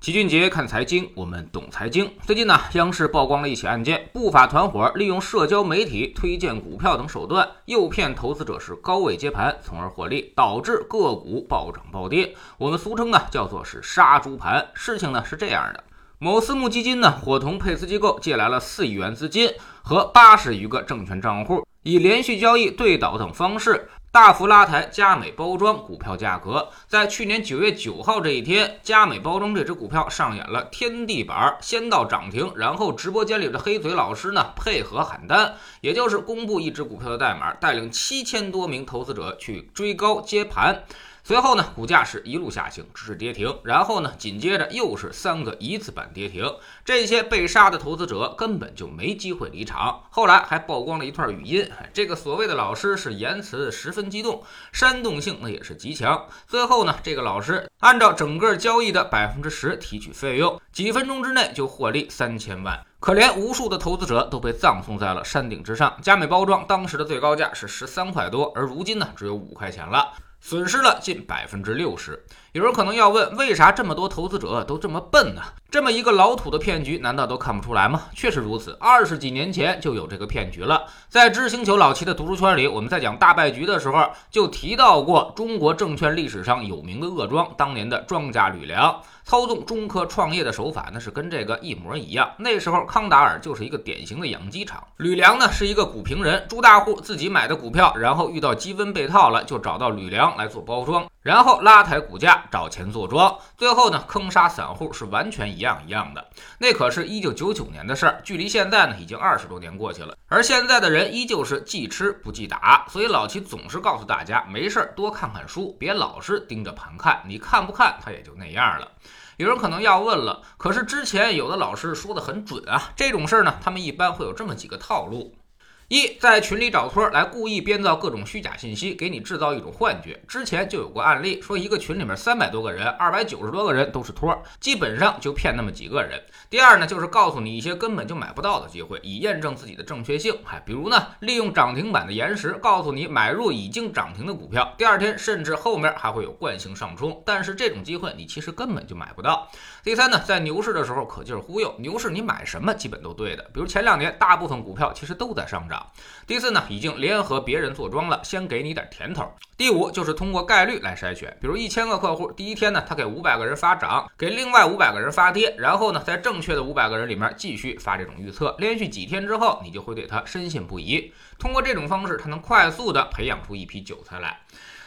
齐俊杰看财经，我们懂财经。最近呢，央视曝光了一起案件，不法团伙利用社交媒体推荐股票等手段，诱骗投资者是高位接盘，从而获利，导致个股暴涨暴跌。我们俗称呢叫做是杀猪盘。事情呢是这样的，某私募基金呢伙同配资机构借来了四亿元资金和八十余个证券账户，以连续交易、对倒等方式。大幅拉抬佳美包装股票价格，在去年九月九号这一天，佳美包装这只股票上演了天地板，先到涨停，然后直播间里的黑嘴老师呢配合喊单，也就是公布一只股票的代码，带领七千多名投资者去追高接盘。随后呢，股价是一路下行，直至跌停。然后呢，紧接着又是三个一字板跌停。这些被杀的投资者根本就没机会离场。后来还曝光了一段语音，这个所谓的老师是言辞十分激动，煽动性那也是极强。最后呢，这个老师按照整个交易的百分之十提取费用，几分钟之内就获利三千万。可怜无数的投资者都被葬送在了山顶之上。佳美包装当时的最高价是十三块多，而如今呢，只有五块钱了。损失了近百分之六十。有人可能要问，为啥这么多投资者都这么笨呢？这么一个老土的骗局，难道都看不出来吗？确实如此，二十几年前就有这个骗局了。在知星球老齐的读书圈里，我们在讲大败局的时候，就提到过中国证券历史上有名的恶庄，当年的庄家吕梁操纵中科创业的手法，那是跟这个一模一样。那时候康达尔就是一个典型的养鸡场，吕梁呢是一个股评人，朱大户自己买的股票，然后遇到积分被套了，就找到吕梁来做包装。然后拉抬股价，找钱做庄，最后呢坑杀散户是完全一样一样的。那可是一九九九年的事儿，距离现在呢已经二十多年过去了。而现在的人依旧是记吃不记打，所以老齐总是告诉大家，没事儿多看看书，别老是盯着盘看。你看不看，它也就那样了。有人可能要问了，可是之前有的老师说的很准啊，这种事儿呢，他们一般会有这么几个套路。一在群里找托来故意编造各种虚假信息，给你制造一种幻觉。之前就有过案例，说一个群里面三百多个人，二百九十多个人都是托，基本上就骗那么几个人。第二呢，就是告诉你一些根本就买不到的机会，以验证自己的正确性。哎，比如呢，利用涨停板的延时，告诉你买入已经涨停的股票，第二天甚至后面还会有惯性上冲，但是这种机会你其实根本就买不到。第三呢，在牛市的时候可劲忽悠，牛市你买什么基本都对的。比如前两年大部分股票其实都在上涨。第四呢，已经联合别人做庄了，先给你点甜头。第五就是通过概率来筛选，比如一千个客户，第一天呢，他给五百个人发涨，给另外五百个人发跌，然后呢，在正确的五百个人里面继续发这种预测，连续几天之后，你就会对他深信不疑。通过这种方式，他能快速的培养出一批韭菜来。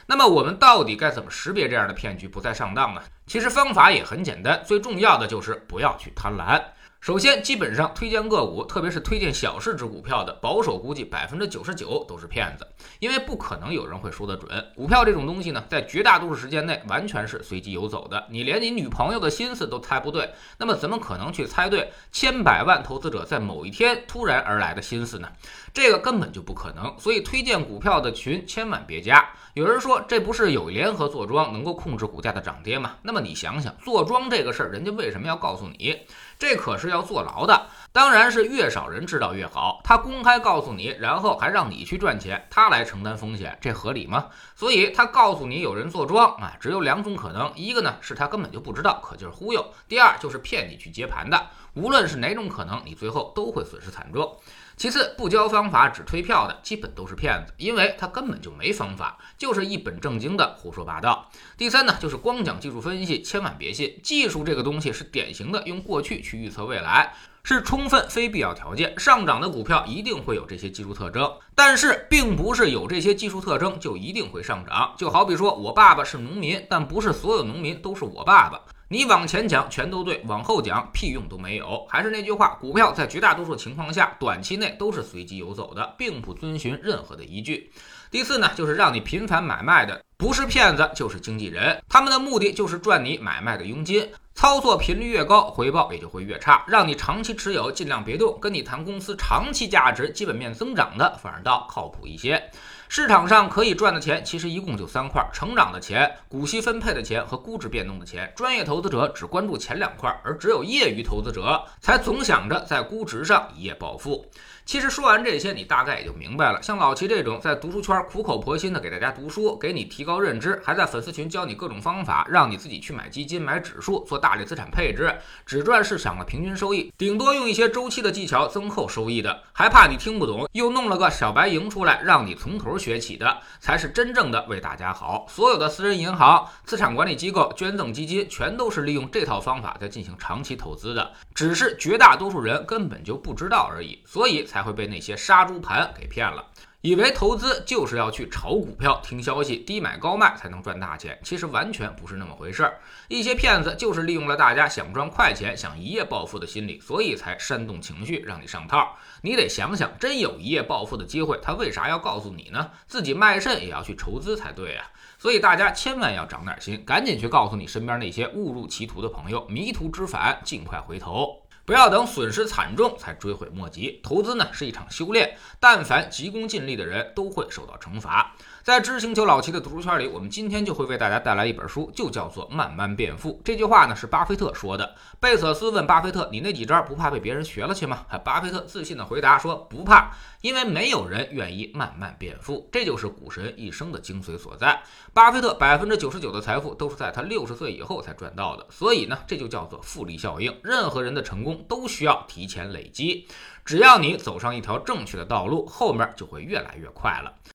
那么我们到底该怎么识别这样的骗局不再上当呢？其实方法也很简单，最重要的就是不要去贪婪。首先，基本上推荐个股，特别是推荐小市值股票的，保守估计百分之九十九都是骗子，因为不可能有人会说得准。股票这种东西呢，在绝大多数时间内完全是随机游走的，你连你女朋友的心思都猜不对，那么怎么可能去猜对千百万投资者在某一天突然而来的心思呢？这个根本就不可能。所以推荐股票的群千万别加。有人说，这不是有联合坐庄能够控制股价的涨跌吗？那么你想想，坐庄这个事儿，人家为什么要告诉你？这可是要坐牢的，当然是越少人知道越好。他公开告诉你，然后还让你去赚钱，他来承担风险，这合理吗？所以他告诉你有人坐庄啊，只有两种可能：一个呢是他根本就不知道，可劲儿忽悠；第二就是骗你去接盘的。无论是哪种可能，你最后都会损失惨重。其次，不教方法只推票的，基本都是骗子，因为他根本就没方法，就是一本正经的胡说八道。第三呢，就是光讲技术分析，千万别信。技术这个东西是典型的用过去去预测未来，是充分非必要条件。上涨的股票一定会有这些技术特征，但是并不是有这些技术特征就一定会上涨。就好比说我爸爸是农民，但不是所有农民都是我爸爸。你往前讲全都对，往后讲屁用都没有。还是那句话，股票在绝大多数情况下，短期内都是随机游走的，并不遵循任何的依据。第四呢，就是让你频繁买卖的，不是骗子就是经纪人，他们的目的就是赚你买卖的佣金。操作频率越高，回报也就会越差。让你长期持有，尽量别动。跟你谈公司长期价值、基本面增长的，反而倒靠谱一些。市场上可以赚的钱其实一共就三块：成长的钱、股息分配的钱和估值变动的钱。专业投资者只关注前两块，而只有业余投资者才总想着在估值上一夜暴富。其实说完这些，你大概也就明白了。像老齐这种在读书圈苦口婆心的给大家读书，给你提高认知，还在粉丝群教你各种方法，让你自己去买基金、买指数、做大类资产配置，只赚市场的平均收益，顶多用一些周期的技巧增厚收益的，还怕你听不懂，又弄了个小白营出来让你从头学起的，才是真正的为大家好。所有的私人银行、资产管理机构、捐赠基金，全都是利用这套方法在进行长期投资的，只是绝大多数人根本就不知道而已，所以才会被那些杀猪盘给骗了。以为投资就是要去炒股票、听消息、低买高卖才能赚大钱，其实完全不是那么回事儿。一些骗子就是利用了大家想赚快钱、想一夜暴富的心理，所以才煽动情绪让你上套。你得想想，真有一夜暴富的机会，他为啥要告诉你呢？自己卖肾也要去筹资才对啊！所以大家千万要长点心，赶紧去告诉你身边那些误入歧途的朋友，迷途知返，尽快回头。不要等损失惨重才追悔莫及。投资呢是一场修炼，但凡急功近利的人都会受到惩罚。在知星球老齐的读书圈里，我们今天就会为大家带来一本书，就叫做《慢慢变富》。这句话呢是巴菲特说的。贝索斯问巴菲特：“你那几招不怕被别人学了去吗？” 巴菲特自信的回答说：“不怕，因为没有人愿意慢慢变富。”这就是股神一生的精髓所在。巴菲特百分之九十九的财富都是在他六十岁以后才赚到的，所以呢，这就叫做复利效应。任何人的成功都需要提前累积，只要你走上一条正确的道路，后面就会越来越快了。